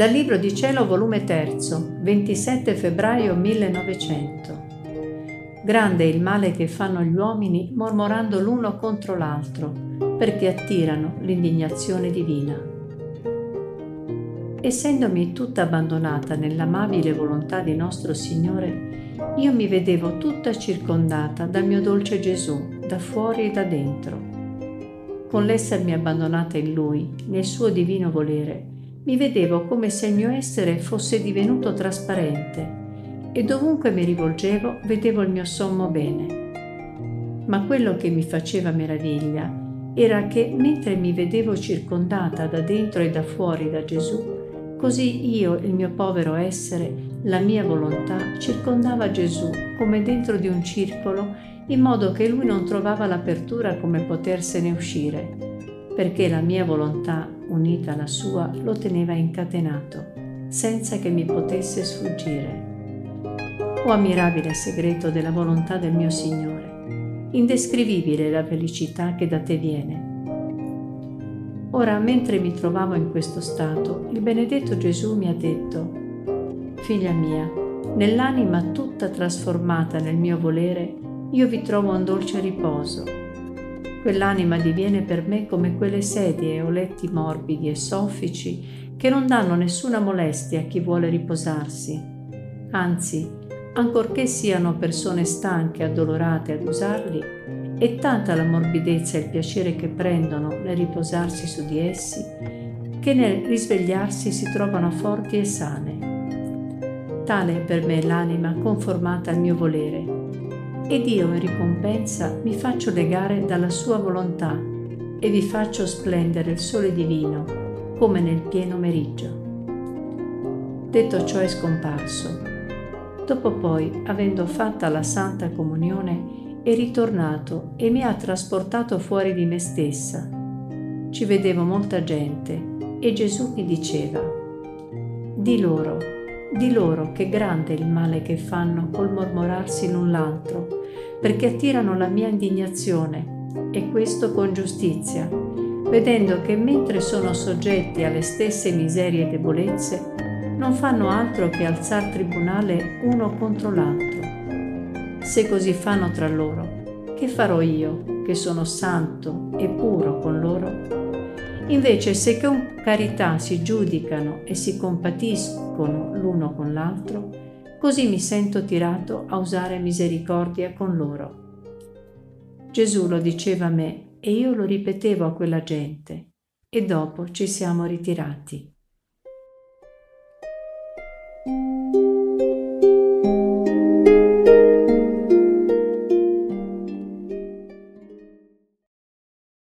Dal Libro di Cielo, volume 3, 27 febbraio 1900. Grande è il male che fanno gli uomini mormorando l'uno contro l'altro, perché attirano l'indignazione divina. Essendomi tutta abbandonata nell'amabile volontà di nostro Signore, io mi vedevo tutta circondata dal mio dolce Gesù, da fuori e da dentro. Con l'essermi abbandonata in Lui, nel suo divino volere, mi vedevo come se il mio essere fosse divenuto trasparente e dovunque mi rivolgevo vedevo il mio sommo bene. Ma quello che mi faceva meraviglia era che mentre mi vedevo circondata da dentro e da fuori da Gesù, così io, il mio povero essere, la mia volontà, circondava Gesù come dentro di un circolo in modo che lui non trovava l'apertura come potersene uscire perché la mia volontà, unita alla sua, lo teneva incatenato, senza che mi potesse sfuggire. O ammirabile segreto della volontà del mio Signore, indescrivibile la felicità che da te viene. Ora, mentre mi trovavo in questo stato, il benedetto Gesù mi ha detto, Figlia mia, nell'anima tutta trasformata nel mio volere, io vi trovo un dolce riposo Quell'anima diviene per me come quelle sedie o letti morbidi e soffici che non danno nessuna molestia a chi vuole riposarsi. Anzi, ancorché siano persone stanche e addolorate ad usarli, è tanta la morbidezza e il piacere che prendono nel riposarsi su di essi, che nel risvegliarsi si trovano forti e sane. Tale è per me l'anima conformata al mio volere, ed io in ricompensa mi faccio legare dalla sua volontà e vi faccio splendere il sole divino come nel pieno meriggio. Detto ciò è scomparso. Dopo poi, avendo fatta la Santa Comunione, è ritornato e mi ha trasportato fuori di me stessa. Ci vedevo molta gente e Gesù mi diceva, di loro, di loro che grande è il male che fanno col mormorarsi l'un l'altro perché attirano la mia indignazione, e questo con giustizia, vedendo che mentre sono soggetti alle stesse miserie e debolezze, non fanno altro che alzar tribunale uno contro l'altro. Se così fanno tra loro, che farò io, che sono santo e puro con loro? Invece se con carità si giudicano e si compatiscono l'uno con l'altro, così mi sento tirato a usare misericordia con loro. Gesù lo diceva a me e io lo ripetevo a quella gente e dopo ci siamo ritirati.